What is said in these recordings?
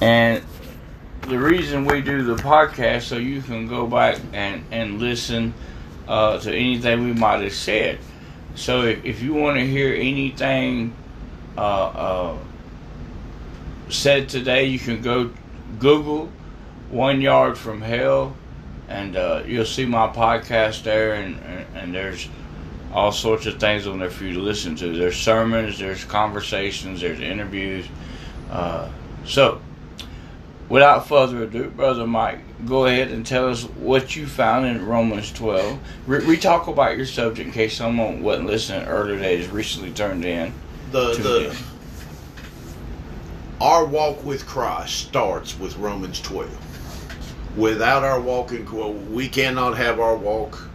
And the reason we do the podcast so you can go back and and listen uh, to anything we might have said. So if, if you want to hear anything uh, uh, said today, you can go Google One Yard from Hell, and uh, you'll see my podcast there, and, and, and there's all sorts of things on there for you to listen to. There's sermons, there's conversations, there's interviews. Uh, so, without further ado, Brother Mike, go ahead and tell us what you found in Romans 12. Re, re- talk about your subject in case someone wasn't listening earlier today, has recently turned in. The the our walk with Christ starts with Romans 12. Without our walk in we cannot have our walk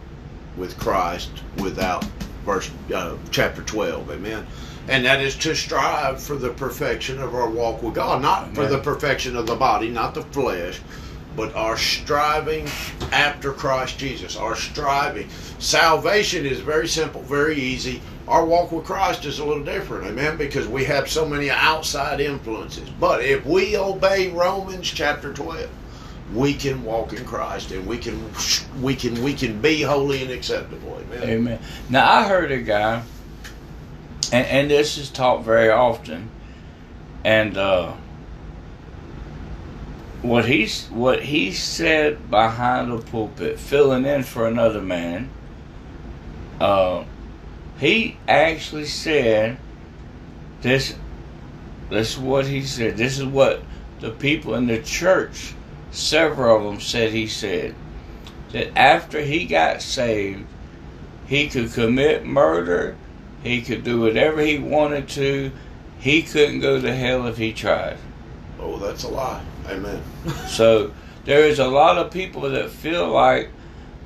with Christ without verse uh, chapter 12. Amen. And that is to strive for the perfection of our walk with God, not for the perfection of the body, not the flesh, but our striving after Christ Jesus. Our striving. Salvation is very simple, very easy. Our walk with Christ is a little different, amen, because we have so many outside influences. But if we obey Romans chapter 12, we can walk in Christ and we can we can we can be holy and acceptable. Amen. Amen. Now I heard a guy, and, and this is taught very often, and uh, what he's what he said behind the pulpit, filling in for another man. Uh, he actually said this. This is what he said. This is what the people in the church, several of them said. He said that after he got saved he could commit murder. He could do whatever he wanted to. He couldn't go to hell if he tried. Oh, that's a lie. Amen. So there is a lot of people that feel like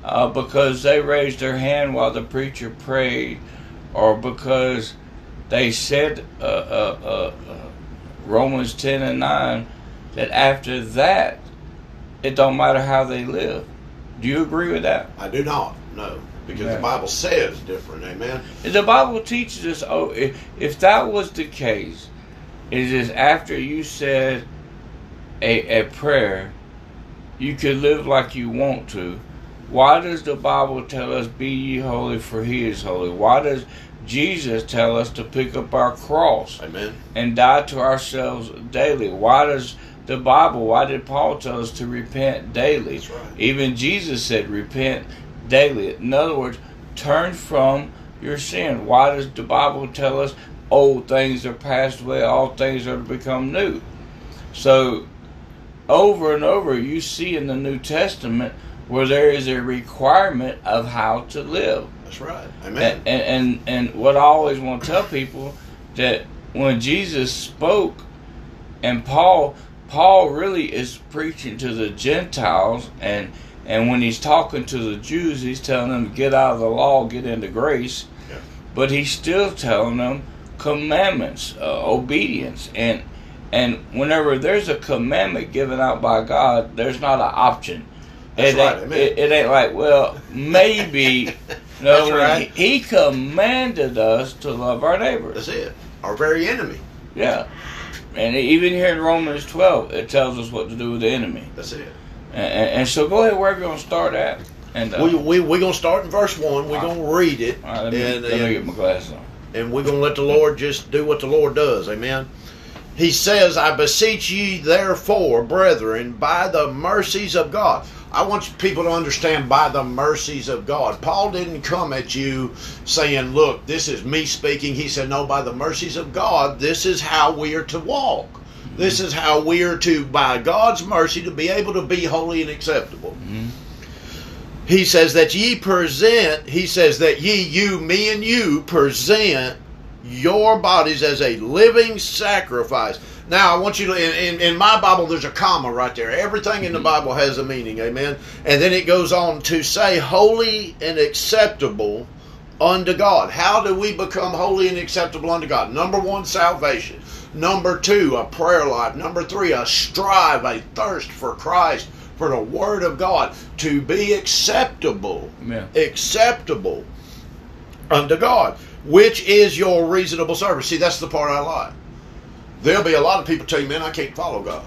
uh, because they raised their hand while the preacher prayed, or because they said uh, uh, uh, uh, Romans ten and nine, that after that it don't matter how they live. Do you agree with that? I do not. No, because Yeah. the Bible says different. Amen. The Bible teaches us. Oh, if, if that was the case, it is after you said a, a prayer, you could live like you want to. Why does the Bible tell us, "Be ye holy, for He is holy"? Why does Jesus tell us to pick up our cross Amen. and die to ourselves daily? Why does the Bible? Why did Paul tell us to repent daily? That's right. Even Jesus said, repent daily. In other words, turn from your sin. Why does the Bible tell us old things are passed away, all things are to become new? So, over and over, you see in the New Testament where there is a requirement of how to live. That's right. Amen. And, and, and, and what I always want to tell people that when Jesus spoke and Paul Paul really is preaching to the Gentiles and and when he's talking to the Jews he's telling them to get out of the law get into grace Yeah. but he's still telling them commandments uh, obedience and and whenever there's a commandment given out by God there's not an option That's it, right, ain't, it, it ain't like well maybe no That's right. he, he commanded us to love our neighbor. That's it. Our very enemy. yeah. And even here in Romans 12, it tells us what to do with the enemy. That's it. And, and, so go ahead wherever you're going to start at. And, uh, We we we gonna start in verse one. We're gonna read it, all right, let, me, and let me get my glasses on. and we're gonna let the Lord just do what the Lord does. Amen. He says, "I beseech ye, therefore, brethren, by the mercies of God." I want people to understand by the mercies of God. Paul didn't come at you saying, "Look, this is me speaking." He said, "No, by the mercies of God, this is how we are to walk." This is how we are to, by God's mercy, to be able to be holy and acceptable. He says that ye present, he says that ye, you, me, and you present your bodies as a living sacrifice. Now, I want you to, in, in, in my Bible, there's a comma right there. Everything in the mm-hmm. Bible has a meaning, amen? And then it goes on to say, holy and acceptable unto God. How do we become holy and acceptable unto God? Number one, salvation. Number two, a prayer life. Number three, a strive, a thirst for Christ, for the Word of God, to be acceptable, Yeah. acceptable unto God, which is your reasonable service. See, that's the part I like. There'll be a lot of people tell you, man, I can't follow God.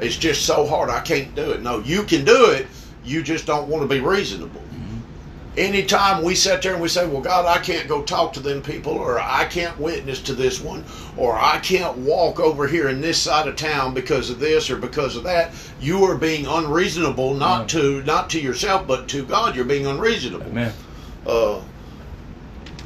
It's just so hard. I can't do it. No, you can do it. You just don't want to be reasonable. Anytime we sit there and we say, Well, God, I can't go talk to them people, or I can't witness to this one, or I can't walk over here in this side of town because of this or because of that, you are being unreasonable, not Right. to not to yourself, but to God. You're being unreasonable Amen. uh,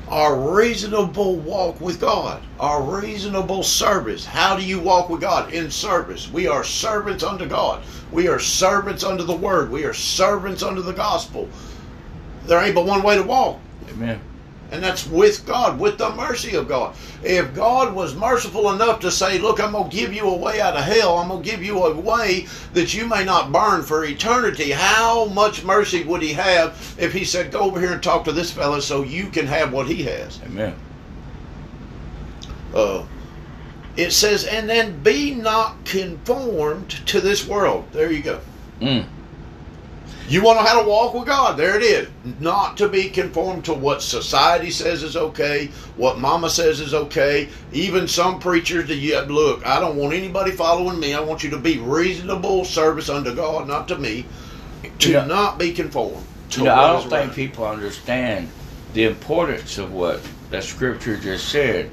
our reasonable walk with God, our reasonable service. How do you walk with God? In service. We are servants unto God. We are servants unto the Word. We are servants unto the gospel. There ain't but one way to walk, Amen. and that's with God, with the mercy of God. If God was merciful enough to say, Look, I'm going to give you a way out of hell, I'm going to give you a way that you may not burn for eternity, how much mercy would He have if He said, Go over here and talk to this fella so you can have what He has? Amen. Uh, it says, And then be not conformed to this world. There you go. Mm. You want to know how to walk with God? There it is. Not to be conformed to what society says is okay, what mama says is okay. Even some preachers that you look, I don't want anybody following me. I want you to be reasonable service unto God, not to me. To You know- not be conformed. To You know, I don't think right. people understand the importance of what that scripture just said.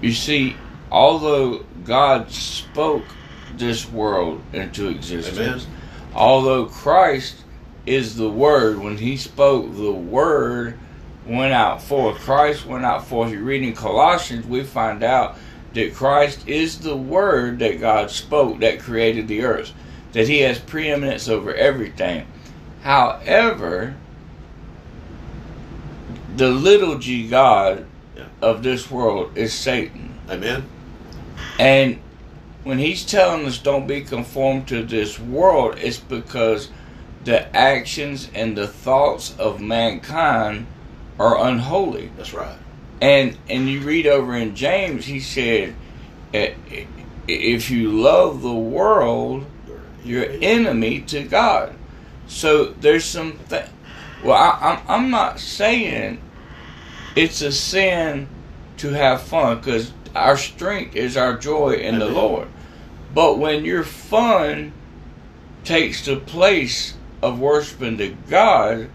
You see, although God spoke this world into existence, although Christ is the Word, when He spoke, the Word went out forth. Christ went out forth. You read in Colossians, we find out that Christ is the Word that God spoke that created the earth, that He has preeminence over everything. However, the little g God of this world is Satan. Amen. And when he's telling us don't be conformed to this world, it's because the actions and the thoughts of mankind are unholy. That's right. And and you read over in James, he said, "Eh, eh, if you love the world, you're enemy to God. So there's some th- well, I, I'm I'm not saying it's a sin to have fun because our strength is our joy in the Lord. But when your fun takes the place of worshiping to God,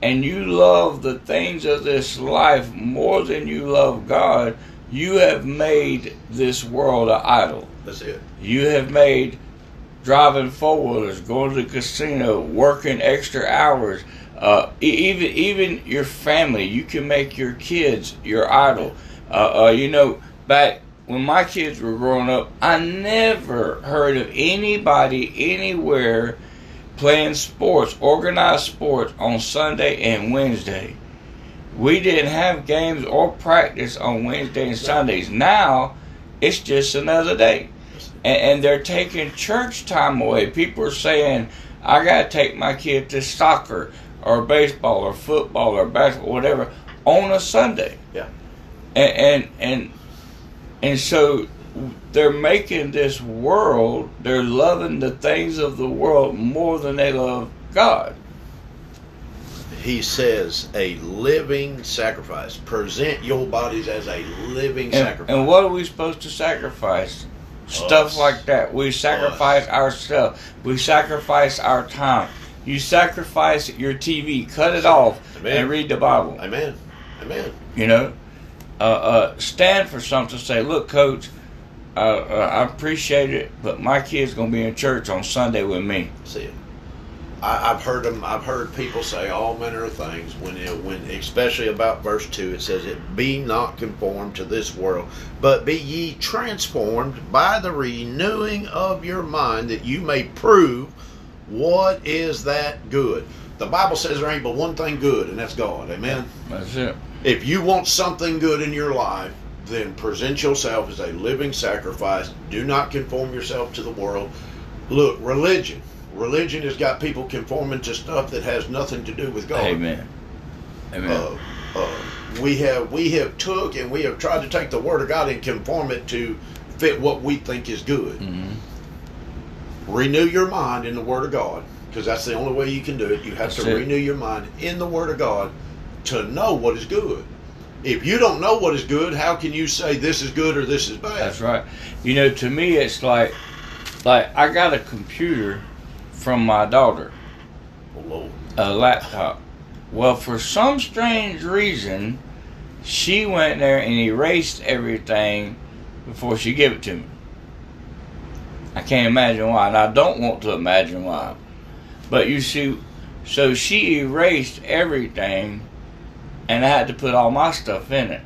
and you love the things of this life more than you love God, you have made this world an idol. That's it. You have made driving four wheelers, going to the casino, working extra hours. Uh, even even your family, you can make your kids your idol. Uh, uh, you know, back when my kids were growing up, I never heard of anybody anywhere playing sports, organized sports on Sunday and Wednesday. We didn't have games or practice on Wednesday and Sundays. Now, it's just another day and, and they're taking church time away. People are saying, "I got to take my kid to soccer or baseball or football or basketball, whatever, on a Sunday." Yeah. and and and, and so they're making this world. They're loving the things of the world more than they love God. He says a living sacrifice. Present your bodies as a living And, sacrifice. and what are we supposed to sacrifice? Stuff Us. like that. We sacrifice ourselves. We sacrifice our time. You sacrifice your TV, cut it off, Amen. and read the Bible. Amen. Amen. You know, uh, uh, stand for something. Say, look, Coach, uh, uh, I appreciate it, but my kid's gonna be in church on Sunday with me. See it. I, I've heard them. I've heard people say all manner of things when it, when especially about verse two. It says, "It be not conformed to this world, but be ye transformed by the renewing of your mind, that you may prove what is that good." The Bible says there ain't but one thing good, and that's God. Amen. That's it. If you want something good in your life, then present yourself as a living sacrifice. Do not conform yourself to the world. Look, religion. Religion has got people conforming to stuff that has nothing to do with God. Amen. Amen. Uh, uh, we have we have took and we have tried to take the word of God and conform it to fit what we think is good. Mhm. Renew your mind in the word of God because that's the only way you can do it. You have That's to it. renew your mind in the word of God to know what is good. If you don't know what is good, how can you say this is good or this is bad? That's right. You know, to me, it's like like I got a computer from my daughter, Oh, Lord. a laptop. Well, for some strange reason, she went there and erased everything before she gave it to me. I can't imagine why, and I don't want to imagine why. But you see, so she erased everything, and I had to put all my stuff in it.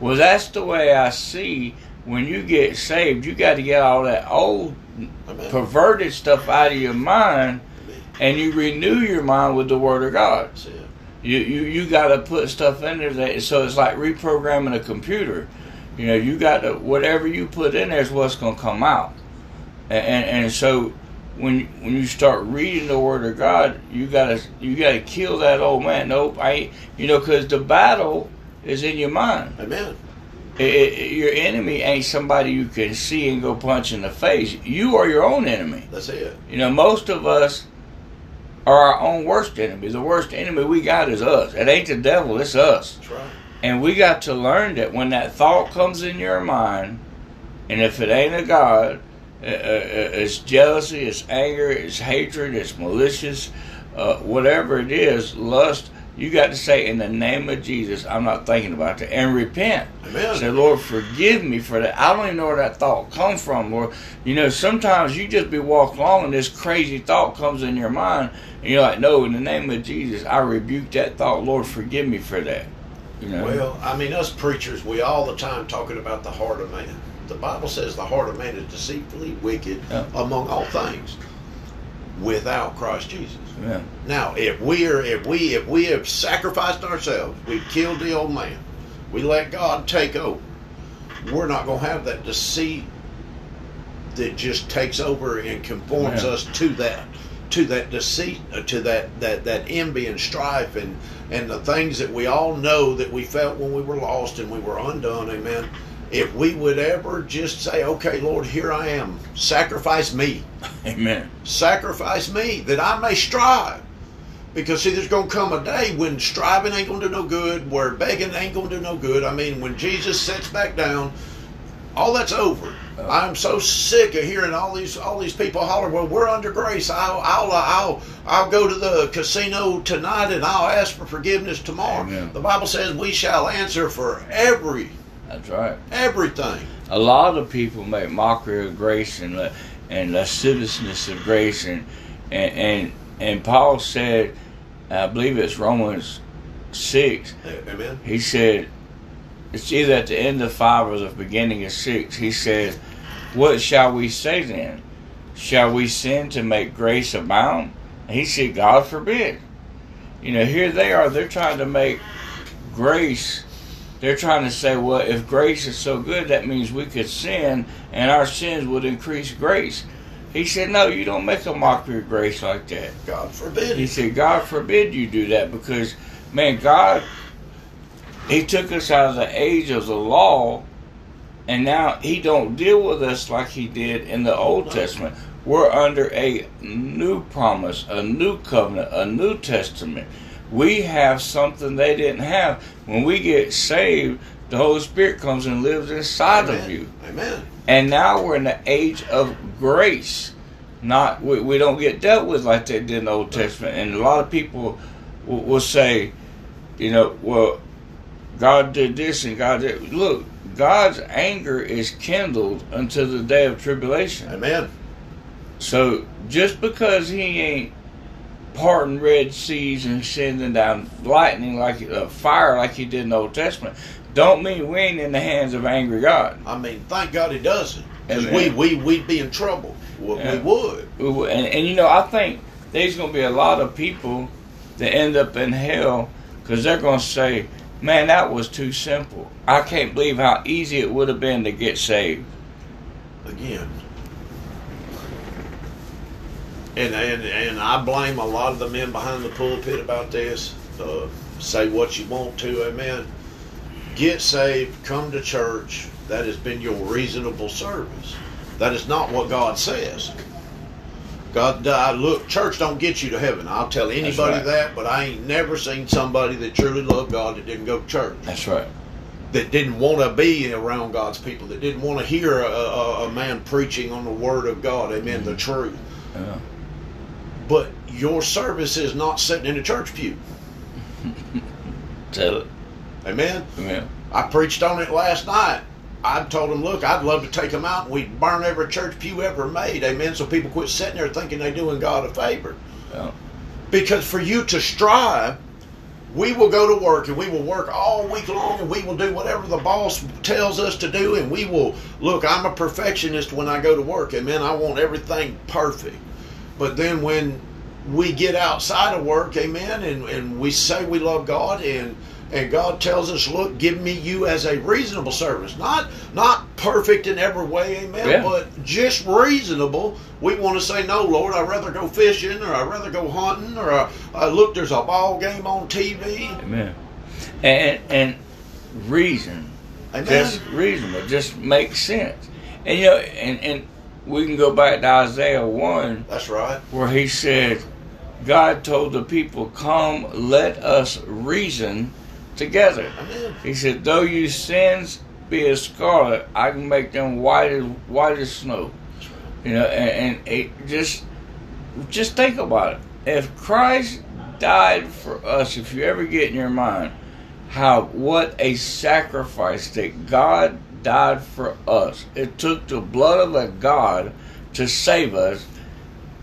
Well, that's the way I see when you get saved, you got to get all that old perverted stuff out of your mind and you renew your mind with the word of God. You you, you got to put stuff in there that so it's like reprogramming a computer. You know, you got to whatever you put in there is what's going to come out. And, and so when when you start reading the word of God, you got to you got to kill that old man. Nope, I ain't, you know cuz the battle is in your mind. Amen. It, it, your enemy ain't somebody you can see and go punch in the face. You are your own enemy. That's it. You know, most of us are our own worst enemy. The worst enemy we got is us. It ain't the devil, it's us. That's right. And we got to learn that when that thought comes in your mind, and if it ain't a God, it's jealousy, it's anger, it's hatred, it's malicious, uh, whatever it is, lust, you got to say, in the name of Jesus, I'm not thinking about that, and repent. Amen. Say, Lord, forgive me for that. I don't even know where that thought come from, Lord. You know, sometimes you just be walking along and this crazy thought comes in your mind, and you're like, no, in the name of Jesus, I rebuke that thought. Lord, forgive me for that. You know? Well, I mean, us preachers, we all the time talking about the heart of man. The Bible says the heart of man is deceitfully wicked Yeah. among all things without Christ Jesus. yeah. Now, if we are, if we, if we have sacrificed ourselves, we've killed the old man, we let God take over. We're not going to have that deceit that just takes over and conforms Yeah. us to that, to that deceit, uh, to that that that envy and strife and and the things that we all know that we felt when we were lost and we were undone. Amen. If we would ever just say, "Okay, Lord, here I am. Sacrifice me." Amen. sacrifice me that I may strive. Because see, there's gonna come a day when striving ain't gonna do no good, where begging ain't gonna do no good. I mean, when Jesus sits back down, all that's over. I'm so sick of hearing all these all these people holler, "Well, we're under grace. I'll I'll I'll I'll go to the casino tonight and I'll ask for forgiveness tomorrow." Amen. The Bible says we shall answer for every That's right. everything. A lot of people make mockery of grace and uh, and lasciviousness of grace, and and and, and Paul said, I believe it's Romans six. Amen. He said, it's either at the end of five or the beginning of six. He said, "What shall we say then? Shall we sin to make grace abound?" He said, "God forbid." You know, here they are. They're trying to make grace. They're trying to say, well, if grace is so good, that means we could sin and our sins would increase grace. He said, no, you don't make a mockery of grace like that. God forbid He said, God forbid you do that because, man, God, He took us out of the age of the law, and now He don't deal with us like He did in the Old Testament. We're under a new promise, a new covenant, a new testament. We have something they didn't have. When we get saved, the Holy Spirit comes and lives inside of you. Amen. And now we're in the age of grace. Not we, we don't get dealt with like they did in the Old Testament. And a lot of people will, will say, you know, well, God did this and God did. Look, God's anger is kindled until the day of tribulation. Amen. So just because He ain't parting red seas and sending down lightning like uh, fire like He did in the Old Testament, don't mean we ain't in the hands of angry God. I mean, thank God he doesn't. Because we, we, we'd be in trouble. We, Yeah. we would. We And, and you know, I think there's going to be a lot of people that end up in hell because they're going to say, man, that was too simple. I can't believe how easy it would have been to get saved. Again. And, and and I blame a lot of the men behind the pulpit about this. Uh, say what you want to, amen. Get saved, come to church. That has been your reasonable service. That is not what God says. God, uh, look, church don't get you to heaven. I'll tell anybody right. that, but I ain't never seen somebody that truly loved God that didn't go to church. That's right. that didn't want to be around God's people, that didn't want to hear a, a, a man preaching on the Word of God, amen, the truth. Yeah. But your service is not sitting in a church pew, Tell it. amen. Amen. I preached on it last night. I told them, look, I'd love to take them out and we'd burn every church pew ever made, amen, so people quit sitting there thinking they're doing God a favor. Yeah. Because for you to strive, we will go to work and we will work all week long and we will do whatever the boss tells us to do and we will look i'm a perfectionist when i go to work amen i want everything perfect but then when we get outside of work amen and, and we say we love god and and god tells us look give me you as a reasonable service not not perfect in every way amen Yeah. but just reasonable we want to say no lord i'd rather go fishing or i'd rather go hunting or uh, uh, look there's a ball game on tv Amen. And and reason, amen just reasonable, just makes sense. And you know, and and we can go back to Isaiah one that's right where he said, God told the people, "Come, let us reason together." amen He said, "Though your sins be as scarlet, I can make them white as white as snow." You know, and, and it just just think about it. If Christ died for us, if you ever get in your mind how what a sacrifice that God died for us. It took the blood of a God to save us.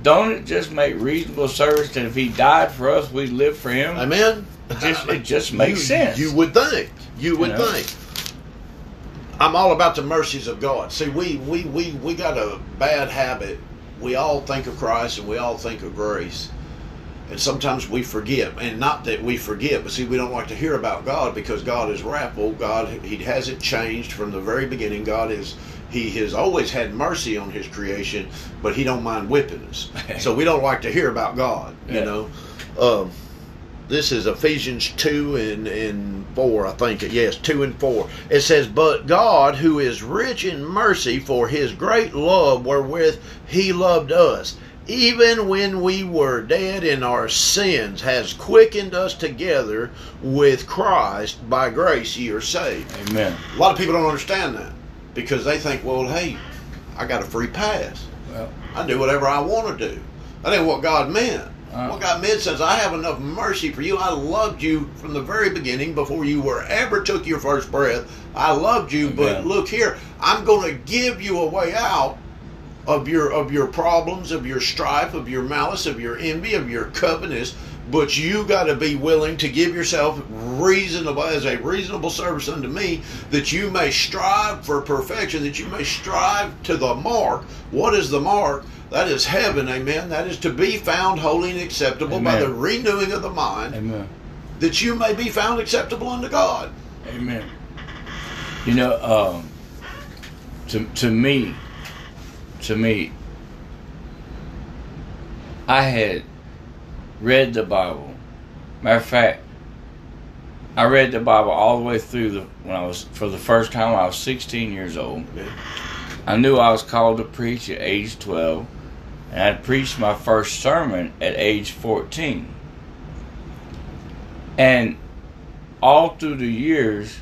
Don't it just make reasonable service that if He died for us, we live for Him? amen It just it just makes you, sense. You would think. You would You know? think. I'm all about the mercies of God. See, we, we, we, we got a bad habit. We all think of Christ and we all think of grace. And sometimes we forget. And not that we forget, but see, we don't like to hear about God because God is wrathful. God, He hasn't changed from the very beginning. God is. He has always had mercy on his creation, but he don't mind whipping us. So we don't like to hear about God, you Yeah. know. Um, this is Ephesians 2 and, and 4, I think. Yes, 2 and 4. It says, But God, who is rich in mercy for his great love wherewith he loved us, even when we were dead in our sins, has quickened us together with Christ. By grace ye are saved. Amen. A lot of people don't understand that because they think, well, hey, I got a free pass. Well, I do whatever I want to do. That ain't what God meant. Uh. What God meant says, I have enough mercy for you. I loved you from the very beginning before you were ever took your first breath. I loved you, but look here, I'm going to give you a way out of your of your problems, of your strife, of your malice, of your envy, of your covetousness. But you got to be willing to give yourself reasonable as a reasonable service unto me, that you may strive for perfection, that you may strive to the mark. What is the mark? That is heaven, amen. That is to be found holy and acceptable by the renewing of the mind, amen. that you may be found acceptable unto God. Amen. You know, um, to to me, to me, I had read the Bible. Matter of fact, I read the Bible all the way through the when I was for the first time. when I was 16 years old. I knew I was called to preach at age 12, and I preached my first sermon at age 14. And all through the years,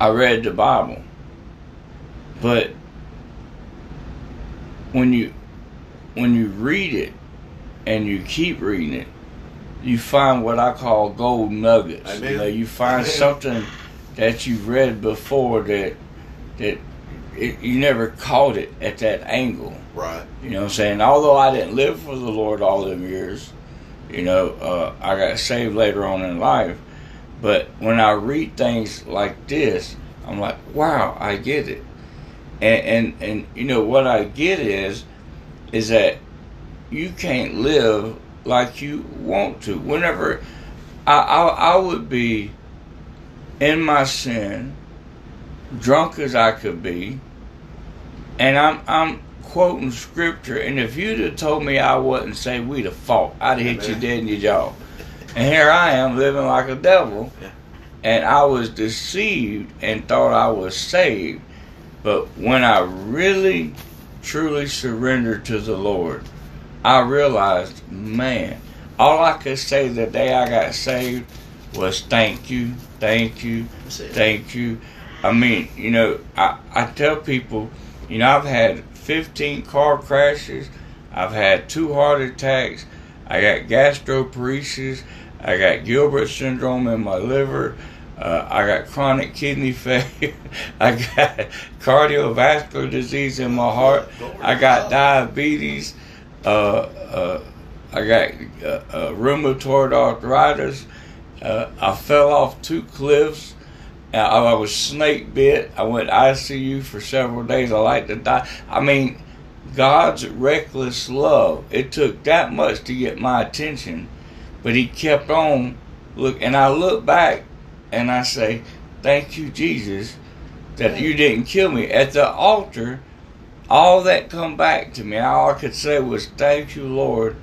I read the Bible. But when you when you read it and you keep reading it, you find what I call gold nuggets. Amen. You know, you find Amen. something that you've read before that that it, you never caught it at that angle. Right. You know what I'm saying? Although I didn't live for the Lord all them years, you know, uh, I got saved later on in life. But when I read things like this, I'm like, wow, I get it. And, and, and you know, what I get is, is that you can't live like you want to. Whenever I, I, I would be in my sin, drunk as I could be, and I'm I'm quoting scripture. And if you'd have told me I wasn't saved, we'd have fought. I'd have hit you dead in your jaw. And here I am living like a devil, and I was deceived and thought I was saved. But when I really, truly surrendered to the Lord, I realized, man, all I could say the day I got saved was thank you, thank you, thank you. I mean, you know, I, I tell people, you know, I've had 15 car crashes, I've had two heart attacks, I got gastroparesis, I got Gilbert syndrome in my liver, uh, I got chronic kidney failure, I got cardiovascular disease in my heart, I got diabetes, uh, uh, I got uh, uh, rheumatoid arthritis. Uh, I fell off two cliffs. Uh, I was snake bit. I went ICU for several days. I like to die. I mean, God's reckless love. It took that much to get my attention, but He kept on. Look, and I look back, and I say, "Thank you, Jesus, that you didn't kill me." At the altar, all that come back to me. All I could say was, "Thank you, Lord."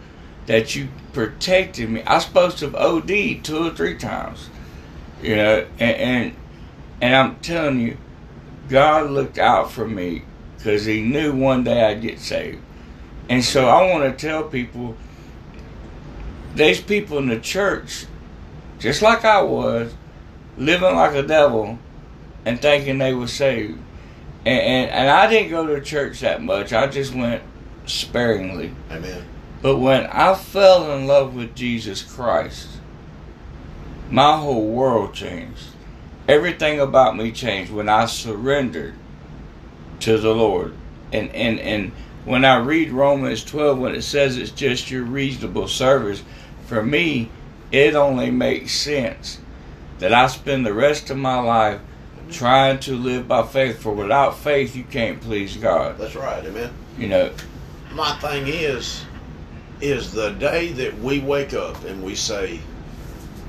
that you protected me. I was supposed to have OD'd two or three times, you know, and and, and I'm telling you, God looked out for me because He knew one day I'd get saved, and so I want to tell people, there's people in the church, just like I was, living like a devil, and thinking they were saved, and and, and I didn't go to church that much. I just went sparingly. Amen. But when I fell in love with Jesus Christ, my whole world changed. Everything about me changed when I surrendered to the Lord. And and and when I read Romans 12 when it says it's just your reasonable service, for me it only makes sense that I spend the rest of my life trying to live by faith for without faith you can't please God. That's right. Amen. You know, My thing is, is the day that we wake up and we say,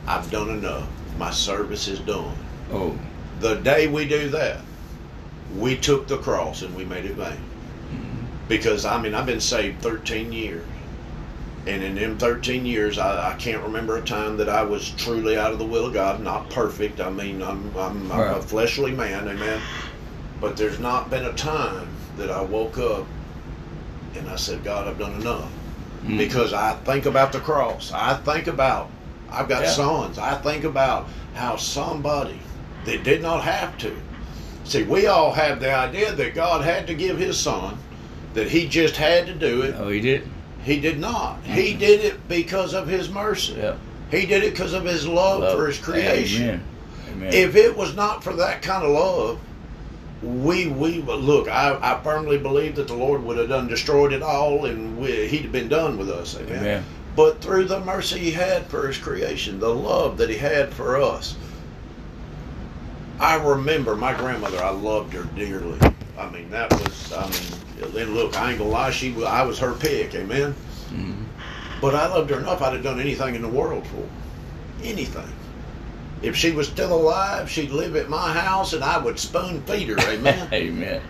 I've done enough. My service is done. oh, The day we do that, we took the cross and we made it vain. Mm-hmm. Because, I mean, I've been saved 13 years. And in them 13 years, I, I can't remember a time that I was truly out of the will of God. Not perfect. I mean, I'm, I'm, I'm a fleshly man, amen. But there's not been a time that I woke up and I said, God, I've done enough. mm, Because I think about the cross. I think about, I've got Yeah. sons. I think about how somebody that did not have to. See, we all have the idea that God had to give his son, that he just had to do it. oh, he did. He did not. He Mhm. did it because of his mercy. Yeah. He did it because of his love, Love. for his creation. Amen. Amen. If it was not for that kind of love, we we look. I, I firmly believe that the Lord would have done destroyed it all, and we, He'd have been done with us. Amen. Amen. But through the mercy He had for His creation, the love that He had for us, I remember my grandmother. I loved her dearly. I mean, that was. I mean, then look, I ain't gonna lie. She, I was her pick. Amen. Mhm. But I loved her enough. I'd have done anything in the world for her. Anything. If she was still alive, she'd live at my house, and I would spoon feed her. Amen. Amen.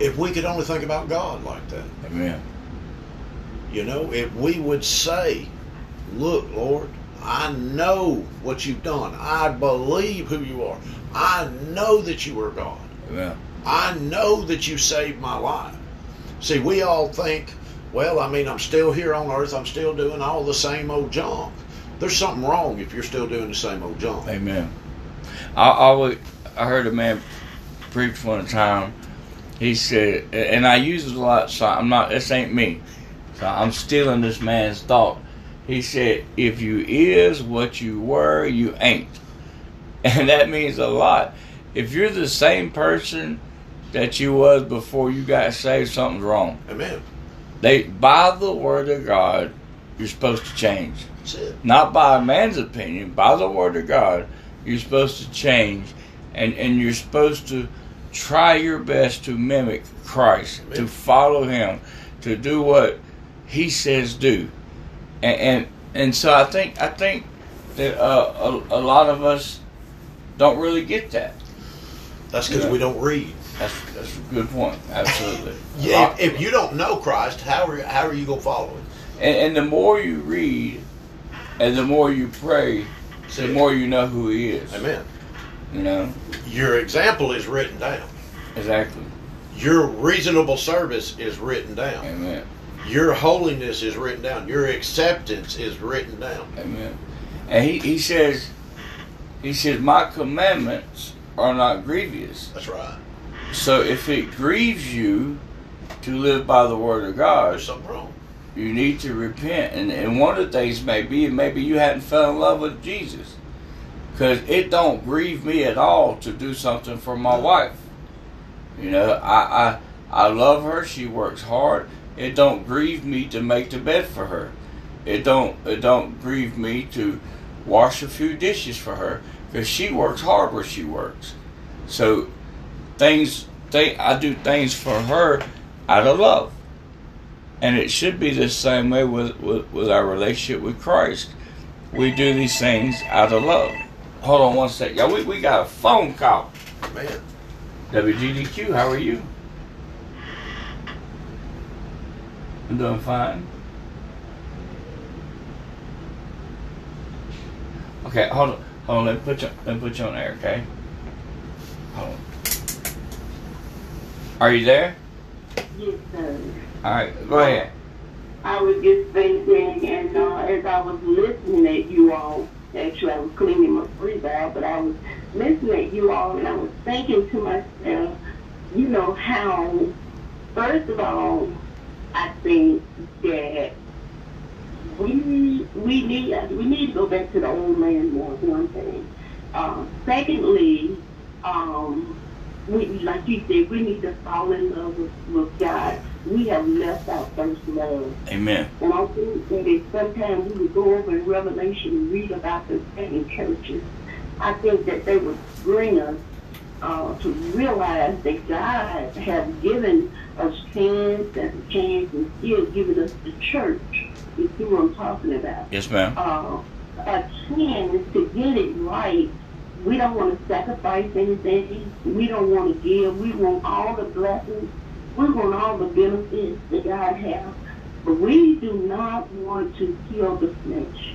if we could only think about God like that, Amen. you know, if we would say, "Look, Lord, I know what you've done. I believe who you are. I know that you are God. Amen. I know that you saved my life." See, we all think, well, I mean, I'm still here on earth. I'm still doing all the same old junk. There's something wrong if you're still doing the same old junk. Amen. I always I heard a man preach one time. He said, and I use it a lot. So I'm not. This ain't me. So I'm stealing this man's thought. He said, "If you is what you were, you ain't," and that means a lot. If you're the same person that you was before you got saved, something's wrong. Amen. They by the word of God, you're supposed to change. That's it. not by a man's opinion, by the word of God, you're supposed to change and, and you're supposed to try your best to mimic Christ, Amen. to follow him, to do what he says do. And and, and so I think I think that uh, a, a lot of us don't really get that. That's because Yeah. we don't read. That's that's a good point. Absolutely. Yeah, if, if you don't know Christ, how are how are you gonna follow Him? and, and the more you read and the more you pray, the more you know who he is. Amen. You know? Your example is written down. Exactly. Your reasonable service is written down. Amen. Your holiness is written down. Your acceptance is written down. Amen. And he, he says, He said, My commandments are not grievous. That's right. So if it grieves you to live by the word of God, something wrong. you need to repent. And, and one of the things may be, maybe you hadn't fell in love with Jesus. Because it don't grieve me at all to do something for my wife. You know, I, I I love her. She works hard. It don't grieve me to make the bed for her. It don't it don't grieve me to wash a few dishes for her because she works hard where she works. So things they I do things for her out of love. And it should be the same way with, with, with our relationship with Christ. We do these things out of love. Hold on one sec. Y'all, we, we got a phone call. Man. WGDQ, how are you? I'm doing fine. Okay, hold on. Hold on, let me put you let me put you on air, okay? Hold on. Are you there? Yes, sir. Alright, go ahead. I was just thinking, and uh, as I was listening at you all, actually I was cleaning my freezer out, but I was listening at you all, and I was thinking to myself, you know how, first of all, I think that we we need we need to go back to the old man more. One thing. Uh, secondly, um, we like you said, we need to fall in love with, with God. We have left our first love. Amen. And I think that if sometimes we would go over in Revelation and read about the seven churches, I think that they would bring us uh, to realize that God has given us chance and chance and still giving us the church. You see what I'm talking about? Yes, ma'am. Uh, a chance to get it right. We don't want to sacrifice anything. We don't want to give. We want all the blessings. We want all the benefits that God has. But we do not want to kill the flesh.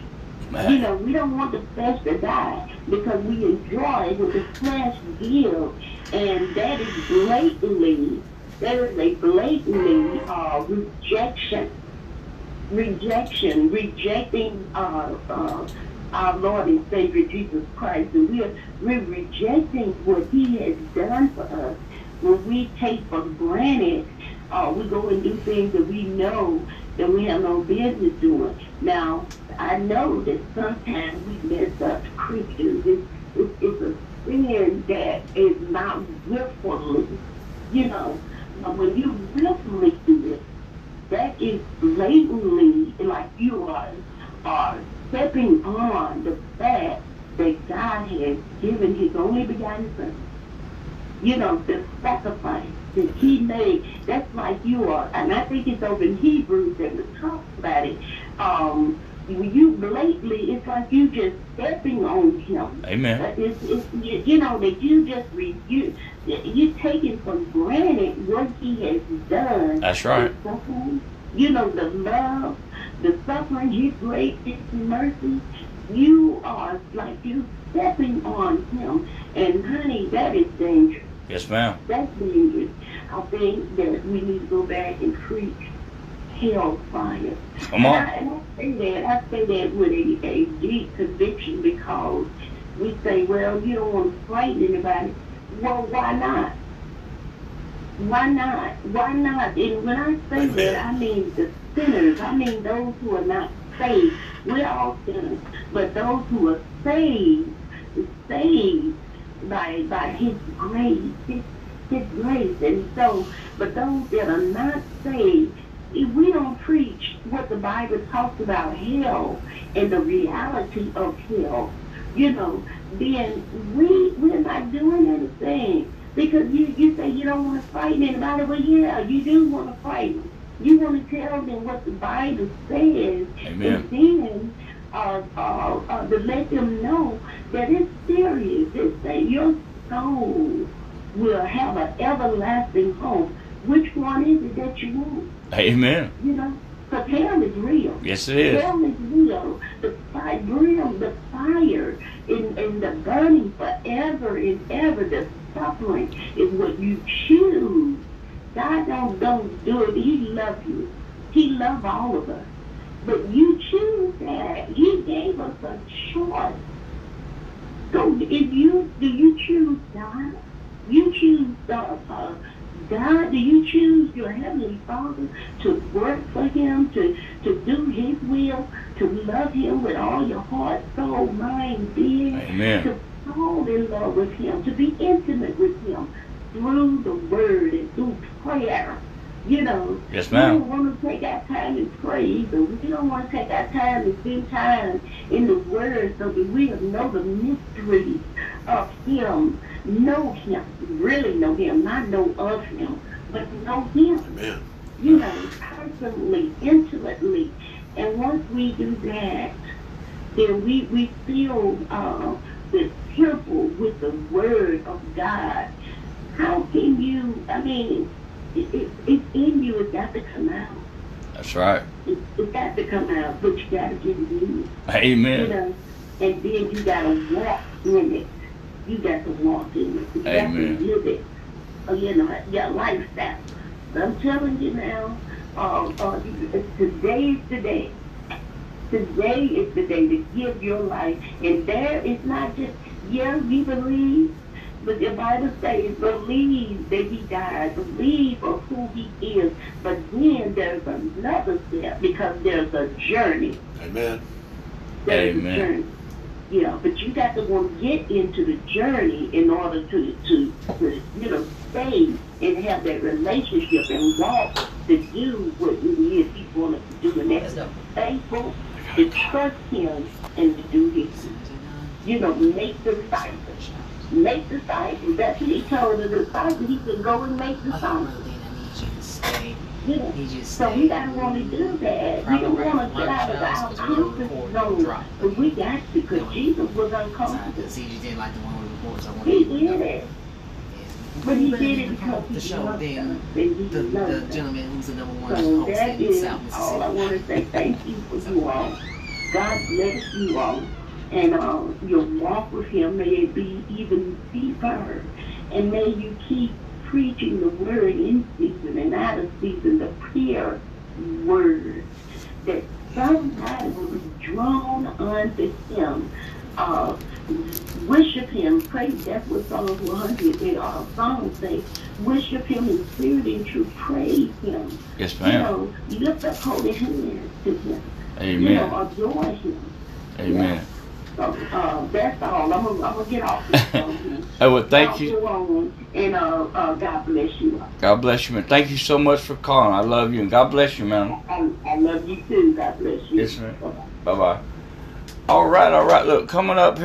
You know, we don't want the flesh to die because we enjoy when the flesh gives. And that is blatantly, that is a blatantly uh, rejection. Rejection, rejecting uh, uh, our Lord and Savior Jesus Christ. And we're, we're rejecting what He has done for us. When we take for granted, uh, we go and do things that we know that we have no business doing. Now, I know that sometimes we mess up Christians. It's, it's, it's a sin that is not willfully, you know. But when you willfully do it, that is blatantly like you are, are stepping on the fact that God has given His only begotten Son. You know, the sacrifice that He made. That's like you are, and I think it's over in Hebrews that it talks about it. Um, you blatantly, it's like you just stepping on Him. Amen. It's, it's you, you know that you just re, you you taking for granted what he has done. That's right. You know the love, the suffering, his grace, his mercy. You are like you stepping on him, and honey, that is dangerous. Yes, ma'am. That's dangerous. I think that we need to go back and preach hellfire. Come And on. I, and I say that I say that with a, a deep conviction because we say, well, you don't want to frighten anybody. Well, why not? Why not? Why not? And when I say Amen. that, I mean the sinners. I mean those who are not saved. We're all sinners, but those who are saved, saved by by His grace, His, His grace. And so, but those that are not saved, if we don't preach what the Bible talks about hell and the reality of hell, you know, then we we're not doing anything. Because you, you say you don't want to frighten anybody, well yeah, you do want to frighten. You want to tell them what the Bible says Amen. and then uh, uh, uh, to let them know that it's serious. It's that your soul will have an everlasting home. Which one is it that you want? Amen. You know, because hell is real. Yes, it is. Hell is real. The fire, the fire, and, and the burning forever and ever, the suffering is what you choose. God don't, don't do it. He loves you. He loves all of us. But you choose that. He gave us a choice. So if you do you choose God? You choose uh, uh, God? Do you choose your heavenly Father to work for Him, to to do His will, to love Him with all your heart, soul, mind, being, Amen. to fall in love with Him, to be intimate with Him through the Word and through prayer? You know, Yes, ma'am. we don't want to take our time and pray either. We don't want to take our time and spend time in the Word so that we'll know the mysteries of Him, know Him, really know Him, not know of Him, but know Him, Amen. you know, personally, intimately. And once we do that, then we, we fill uh, the temple with the Word of God. How can you, I mean, it, it, it's in you, it's got to come out. That's right. It, it's got to come out, but you got to get it in. You Amen. You know, and then you got to walk in it. You got to walk in it. You got to live it. Uh, you know, your lifestyle. I'm telling you now, uh, uh, today is the day. Today is the day to give your life. And there is not just, yeah, we believe, but the Bible says, believe that he died, believe of who he is. But then there's another step because there's a journey. Amen. There's Amen. a journey. Yeah, but you got to want to get into the journey in order to, to, to you know, stay and have that relationship and walk to do what it is he wanted to do. And that's faithful to trust him and to do his, you know, make disciples. Make disciples. That's what he told the disciples. He said, go and make disciples. Yeah. He just So we gotta want to do that. We don't want to get out of our comfort zone, but we got to, because Jesus was uncomfortable. He like the one with reports. I He did it, but he did it because the show. Then and the, the gentleman who's the number one So host that in is South all I want to say. Thank you for you all. God bless you all. And uh, your walk with Him, may it be even deeper. And may you keep preaching the word in season and out of season, the prayer word, that somebody will be drawn unto Him. Uh, worship Him, praise. That's what Psalm 100 in our song say. Worship Him in spirit and truth. Praise Him. Yes, ma'am. You know, lift up holy hands to Him. You Amen. know, adore Him. Amen. So uh, that's all. I'm gonna, I'm gonna get off this phone. Oh, well, thank you. and uh, uh, God bless you. God bless you, man. Thank you so much for calling. I love you, and God bless you, man. I, I love you too. God bless you. Yes, ma'am. Bye-bye. Bye bye. All right, all right. Look, coming up